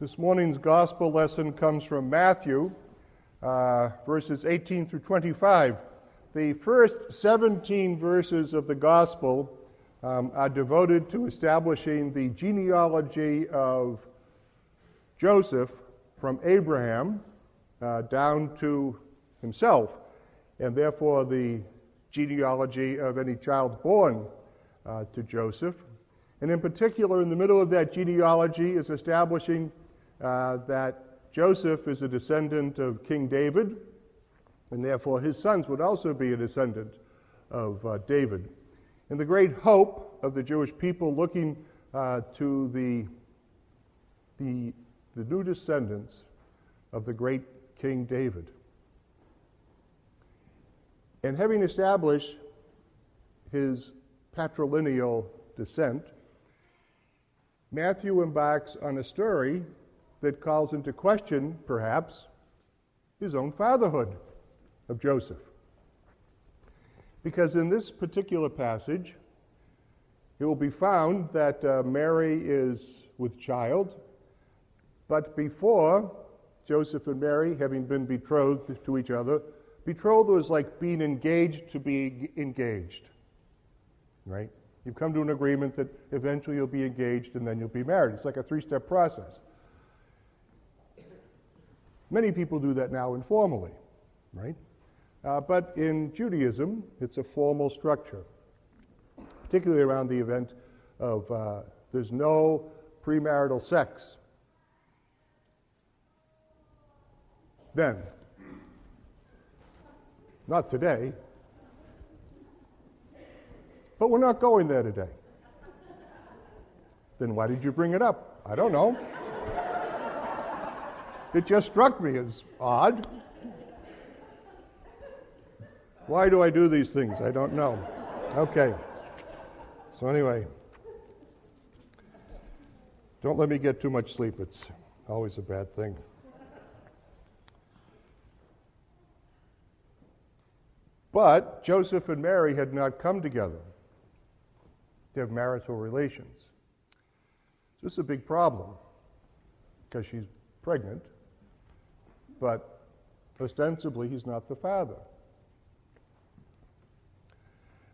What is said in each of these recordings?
This morning's gospel lesson comes from Matthew, uh, verses 18 through 25. The first 17 verses of the gospel um, are devoted to establishing the genealogy of Joseph from Abraham uh, down to himself, and therefore the genealogy of any child born uh, to Joseph. And in particular, in the middle of that genealogy is establishing uh, that Joseph is a descendant of King David, and therefore his sons would also be a descendant of uh, David. And the great hope of the Jewish people looking uh, to the, the, the new descendants of the great King David. And having established his patrilineal descent, Matthew embarks on a story that calls into question, perhaps, his own fatherhood of Joseph. Because in this particular passage, it will be found that uh, Mary is with child, but before Joseph and Mary, having been betrothed to each other, betrothal was like being engaged to be engaged. Right? You've come to an agreement that eventually you'll be engaged and then you'll be married. It's like a three step process. Many people do that now informally, right? Uh, but in Judaism, it's a formal structure, particularly around the event of uh, there's no premarital sex. Then, not today, but we're not going there today. Then why did you bring it up? I don't know. It just struck me as odd. Why do I do these things? I don't know. Okay. So, anyway, don't let me get too much sleep. It's always a bad thing. But Joseph and Mary had not come together to have marital relations. This is a big problem because she's pregnant but ostensibly he's not the Father.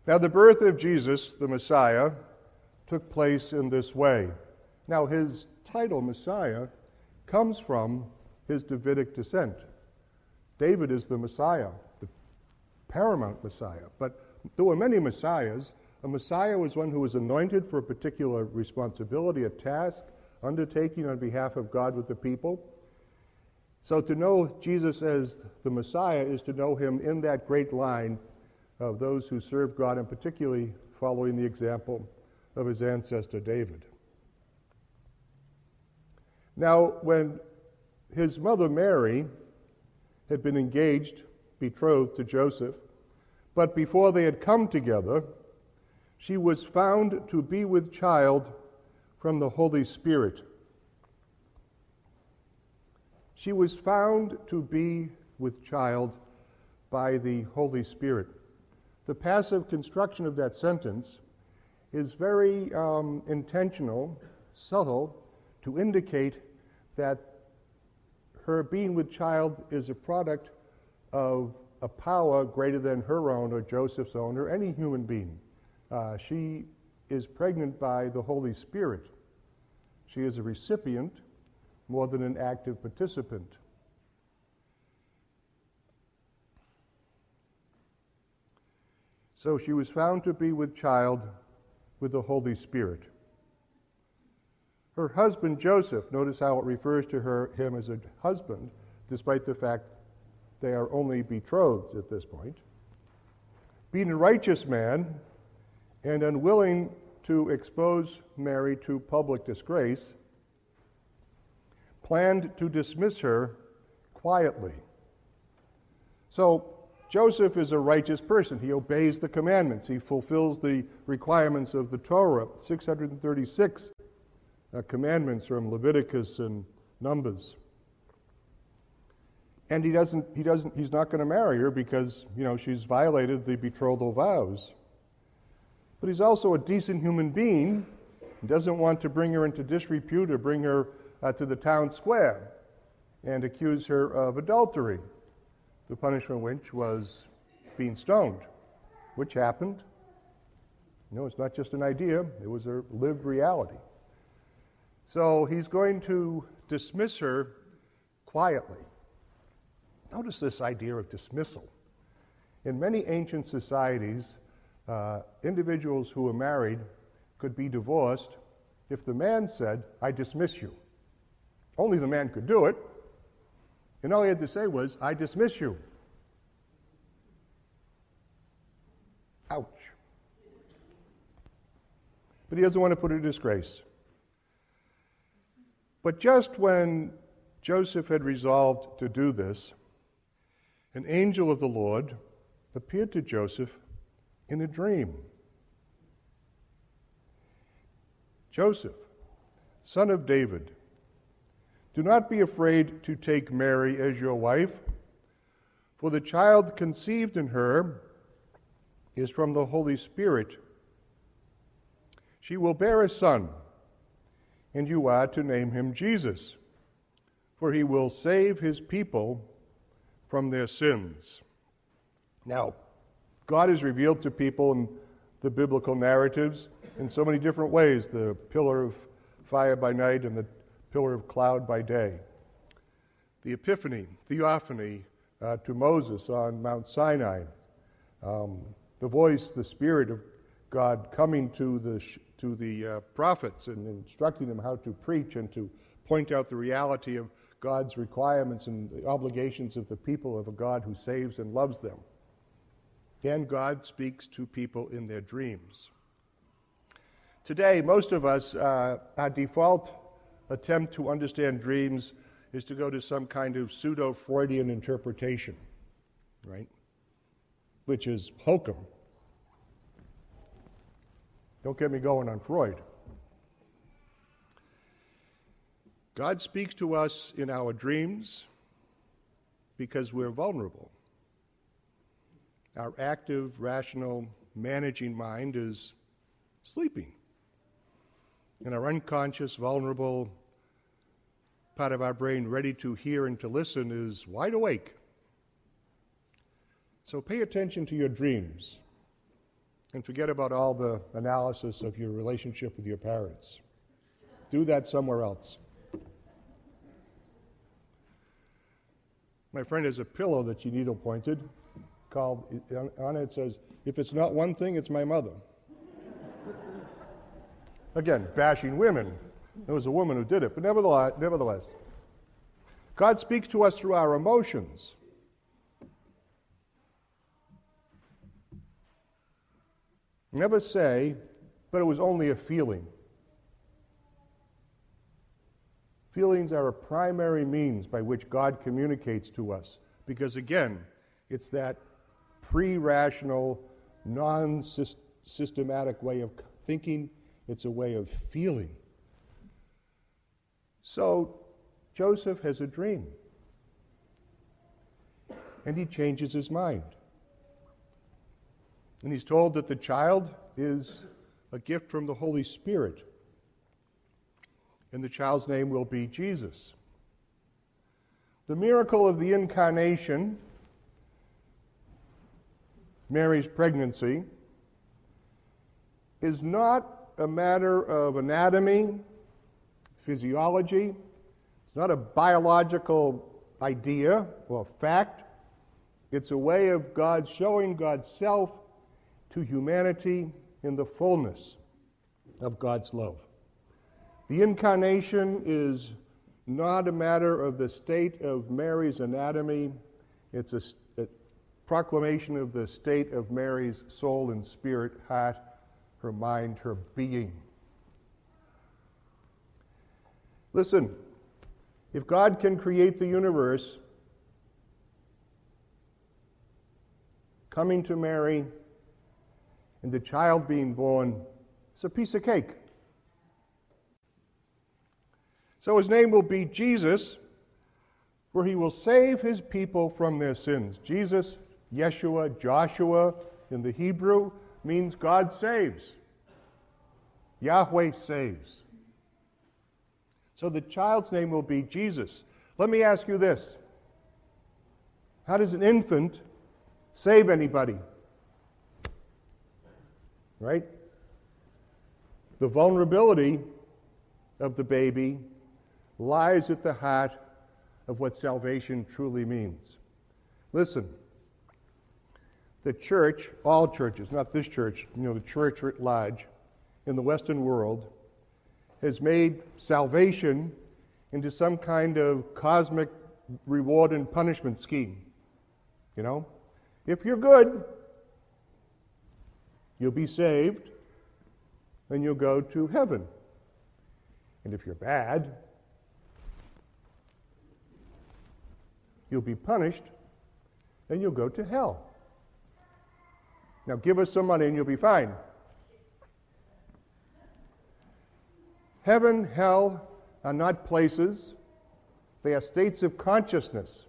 Now, the birth of Jesus, the Messiah, took place in this way. Now, his title, Messiah, comes from his Davidic descent. David is the Messiah, the paramount Messiah. But there were many Messiahs. A Messiah was one who was anointed for a particular responsibility, a task, undertaking on behalf of God with the people. So to know Jesus as the Messiah is to know him in that great line of those who serve God, and particularly following the example of his ancestor David. Now, when his mother Mary had been engaged, betrothed to Joseph, but before they had come together, she was found to be with child from the Holy Spirit. She was found to be with child by the Holy Spirit. The passive construction of that sentence is very um, intentional, subtle, to indicate that her being with child is a product of a power greater than her own or Joseph's own or any human being. Uh, she is pregnant by the Holy Spirit. She is a recipient more than an active participant. So she was found to be with child with the Holy Spirit. Her husband Joseph, notice how it refers to her, him as a husband, despite the fact they are only betrothed at this point. Being a righteous man and unwilling to expose Mary to public disgrace, planned to dismiss her quietly. So Joseph is a righteous person. He obeys the commandments, he fulfills the requirements of the Torah, 636 uh, commandments from Leviticus and Numbers. And he doesn't, he doesn't, he's not going to marry her because, you know, she's violated the betrothal vows. But he's also a decent human being. He doesn't want to bring her into disrepute or bring her uh, to the town square and accuse her of adultery, the punishment which was being stoned, which happened. You know, it's not just an idea, it was a lived reality. So he's going to dismiss her quietly. Notice this idea of dismissal. In many ancient societies, uh, individuals who were married could be divorced if the man said, I dismiss you. Only the man could do it. And all he had to say was, I dismiss you. Ouch. But he doesn't want to put her to disgrace. But just when Joseph had resolved to do this, an angel of the Lord appeared to Joseph in a dream. Joseph, son of David, do not be afraid to take Mary as your wife, for the child conceived in her is from the Holy Spirit. She will bear a son, and you are to name him Jesus, for he will save his people from their sins. Now, God is revealed to people in the biblical narratives in so many different ways the pillar of fire by night and the pillar of cloud by day. The Epiphany, Theophany uh, to Moses on Mount Sinai. Um, the voice, the Spirit of God coming to the, to the uh, prophets and instructing them how to preach and to point out the reality of God's requirements and the obligations of the people of a God who saves and loves them. Then God speaks to people in their dreams. Today, most of us, uh, our default attempt to understand dreams is to go to some kind of pseudo Freudian interpretation, right? Which is hokum. Don't get me going on Freud. God speaks to us in our dreams because we're vulnerable. Our active, rational, managing mind is sleeping. And our unconscious, vulnerable, part of our brain ready to hear and to listen is wide awake. So pay attention to your dreams and forget about all the analysis of your relationship with your parents. Do that somewhere else. My friend has a pillow that she needle pointed called, on it says, If it's not one thing, it's my mother. Again, bashing women. It was a woman who did it, but nevertheless, nevertheless, God speaks to us through our emotions. Never say, but it was only a feeling. Feelings are a primary means by which God communicates to us because, again, it's that pre rational, non systematic way of thinking, it's a way of feeling. So Joseph has a dream. And he changes his mind. And he's told that the child is a gift from the Holy Spirit. And the child's name will be Jesus. The miracle of the incarnation, Mary's pregnancy, is not a matter of anatomy, physiology, it's not a biological idea or fact. It's a way of God showing God's self to humanity in the fullness of God's love. The incarnation is not a matter of the state of Mary's anatomy, it's a, a proclamation of the state of Mary's soul and spirit, heart, her mind, her being. Listen, if God can create the universe, coming to Mary and the child being born is a piece of cake. So his name will be Jesus, for he will save his people from their sins. Jesus, Yeshua, Joshua in the Hebrew means God saves. Yahweh saves. So the child's name will be Jesus. Let me ask you this How does an infant save anybody? Right? The vulnerability of the baby lies at the heart of what salvation truly means. Listen, the church, all churches, not this church, you know, the church at large in the Western world, has made salvation into some kind of cosmic reward and punishment scheme. You know? If you're good, you'll be saved, then you'll go to heaven. And if you're bad, you'll be punished, then you'll go to hell. Now give us some money and you'll be fine. Heaven, hell are not places, they are states of consciousness.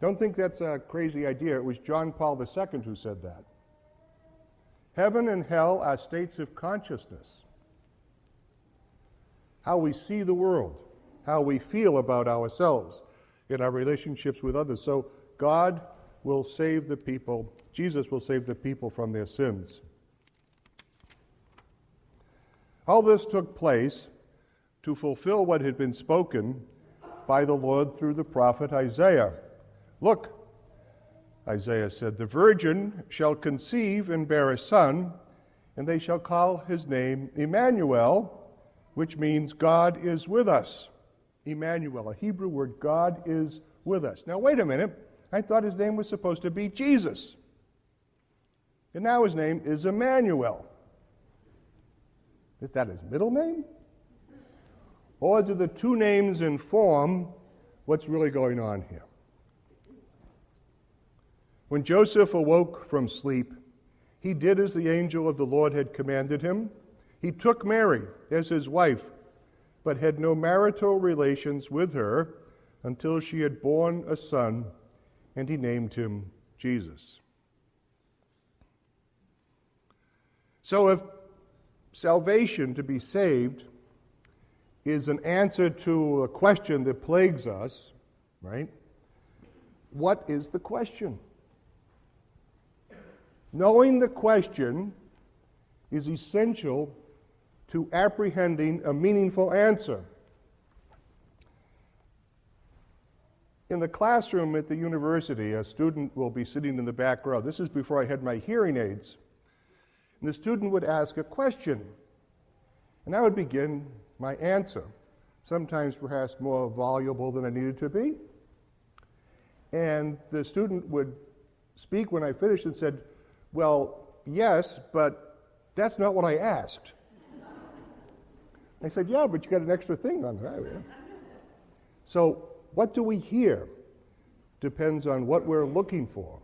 Don't think that's a crazy idea. It was John Paul II who said that. Heaven and hell are states of consciousness. How we see the world, how we feel about ourselves in our relationships with others. So God will save the people, Jesus will save the people from their sins. All this took place to fulfill what had been spoken by the Lord through the prophet Isaiah. Look, Isaiah said, The virgin shall conceive and bear a son, and they shall call his name Emmanuel, which means God is with us. Emmanuel, a Hebrew word, God is with us. Now, wait a minute. I thought his name was supposed to be Jesus. And now his name is Emmanuel. Is that his middle name? Or do the two names inform what's really going on here? When Joseph awoke from sleep, he did as the angel of the Lord had commanded him. He took Mary as his wife, but had no marital relations with her until she had borne a son, and he named him Jesus. So, if salvation, to be saved, is an answer to a question that plagues us, right? What is the question? Knowing the question is essential to apprehending a meaningful answer. In the classroom at the university, a student will be sitting in the back row. This is before I had my hearing aids. And the student would ask a question, and I would begin my answer, sometimes perhaps more voluble than I needed to be. And the student would speak when I finished and said, well, yes, but that's not what I asked. I said, Yeah, but you got an extra thing on there. So, what do we hear depends on what we're looking for.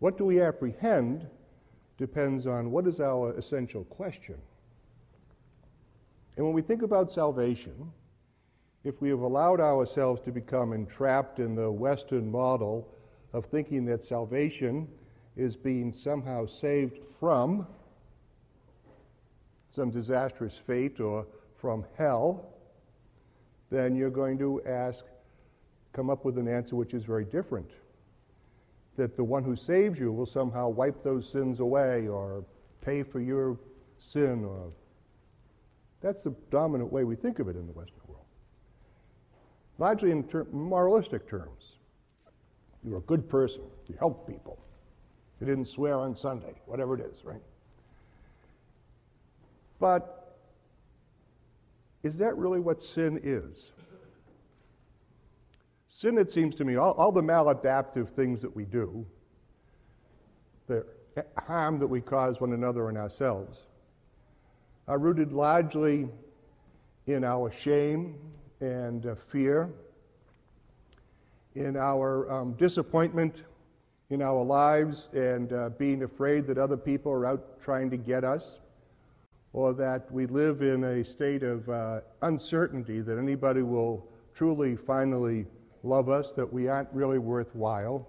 What do we apprehend depends on what is our essential question. And when we think about salvation, if we have allowed ourselves to become entrapped in the Western model of thinking that salvation is being somehow saved from some disastrous fate or from hell, then you're going to ask, come up with an answer which is very different. That the one who saves you will somehow wipe those sins away or pay for your sin or that's the dominant way we think of it in the Western world. Largely in ter- moralistic terms. You're a good person, you help people. You didn't swear on Sunday, whatever it is, right? But is that really what sin is? Sin, it seems to me, all, all the maladaptive things that we do, the harm that we cause one another and ourselves, are rooted largely in our shame and uh, fear, in our um, disappointment in our lives and uh, being afraid that other people are out trying to get us, or that we live in a state of uh, uncertainty that anybody will truly, finally love us, that we aren't really worthwhile.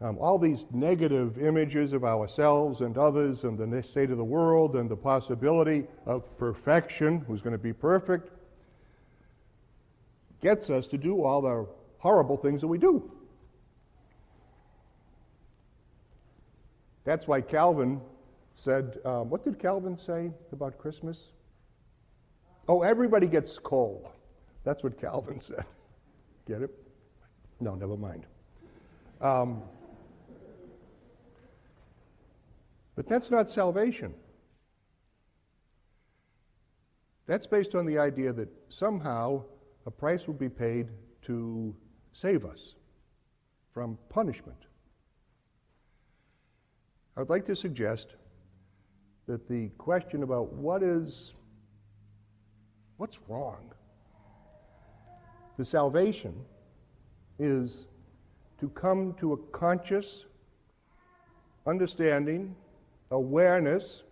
um, all these negative images of ourselves and others and the state of the world and the possibility of perfection, who's going to be perfect, gets us to do all the horrible things that we do. That's why Calvin said, um, what did Calvin say about Christmas? Oh, everybody gets cold. That's what Calvin said. Get it? No, never mind. Um, but that's not salvation. That's based on the idea that somehow a price will be paid to save us from punishment. I would like to suggest that the question about what is what's wrong the salvation is to come to a conscious understanding awareness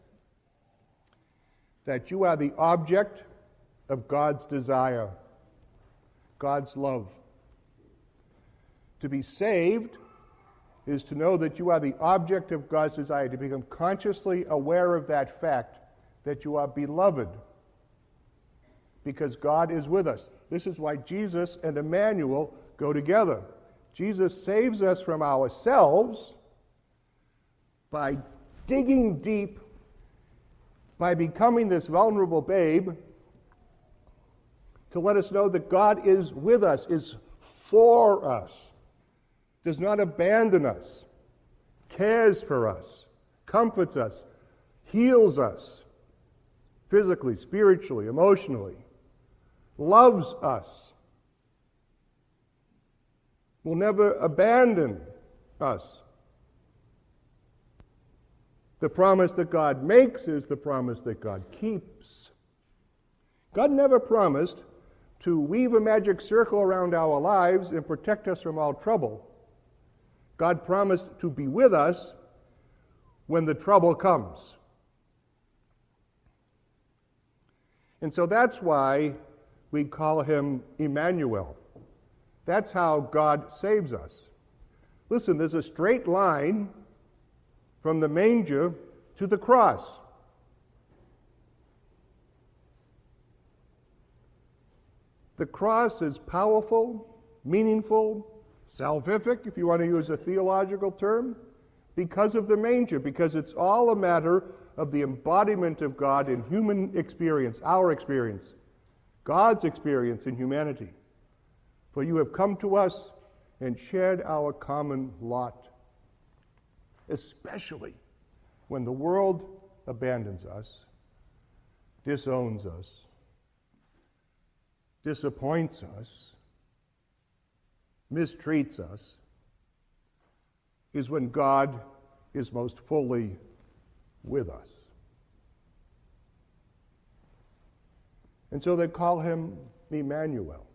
that you are the object of God's desire God's love. To be saved is to know that you are the object of God's desire, to become consciously aware of that fact that you are beloved because God is with us. This is why Jesus and Emmanuel go together. Jesus saves us from ourselves by digging deep, by becoming this vulnerable babe, to let us know that God is with us, is for us does not abandon us, cares for us, comforts us, heals us physically, spiritually, emotionally, loves us, will never abandon us. The promise that God makes is the promise that God keeps. God never promised to weave a magic circle around our lives and protect us from all trouble. God promised to be with us when the trouble comes. And so that's why we call him Emmanuel. That's how God saves us. Listen, there's a straight line from the manger to the cross. The cross is powerful, meaningful, salvific, if you want to use a theological term, because of the manger, because it's all a matter of the embodiment of God in human experience, our experience, God's experience in humanity. For you have come to us and shared our common lot, especially when the world abandons us, disowns us, disappoints us, mistreats us is when God is most fully with us. And so they call him Emmanuel.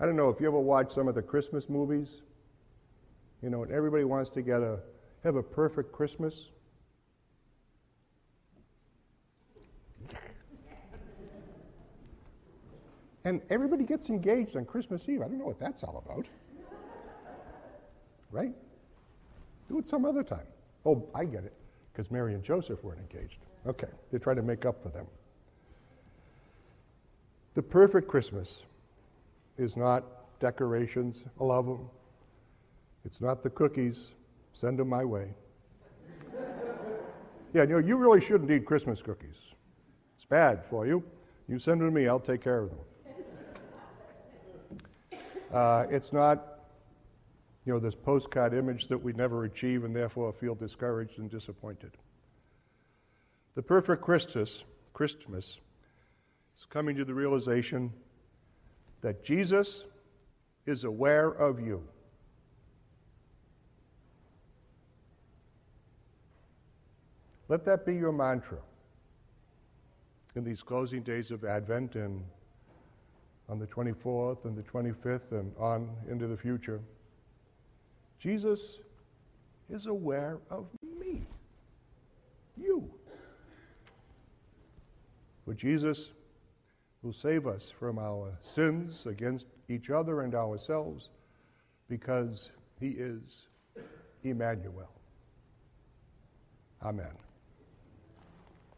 I don't know if you ever watch some of the Christmas movies, you know, and everybody wants to get a have a perfect Christmas. And everybody gets engaged on Christmas Eve. I don't know what that's all about. Right? Do it some other time. Oh, I get it, because Mary and Joseph weren't engaged. Okay, they're trying to make up for them. The perfect Christmas is not decorations, I love them. It's not the cookies, send them my way. yeah, you know, you really shouldn't eat Christmas cookies. It's bad for you. You send them to me, I'll take care of them. Uh, it's not, you know, this postcard image that we never achieve and therefore feel discouraged and disappointed. The perfect Christus, Christmas, is coming to the realization that Jesus is aware of you. Let that be your mantra in these closing days of Advent and on the 24th and the 25th and on into the future. Jesus is aware of me, you. For Jesus will save us from our sins against each other and ourselves because he is Emmanuel. Amen.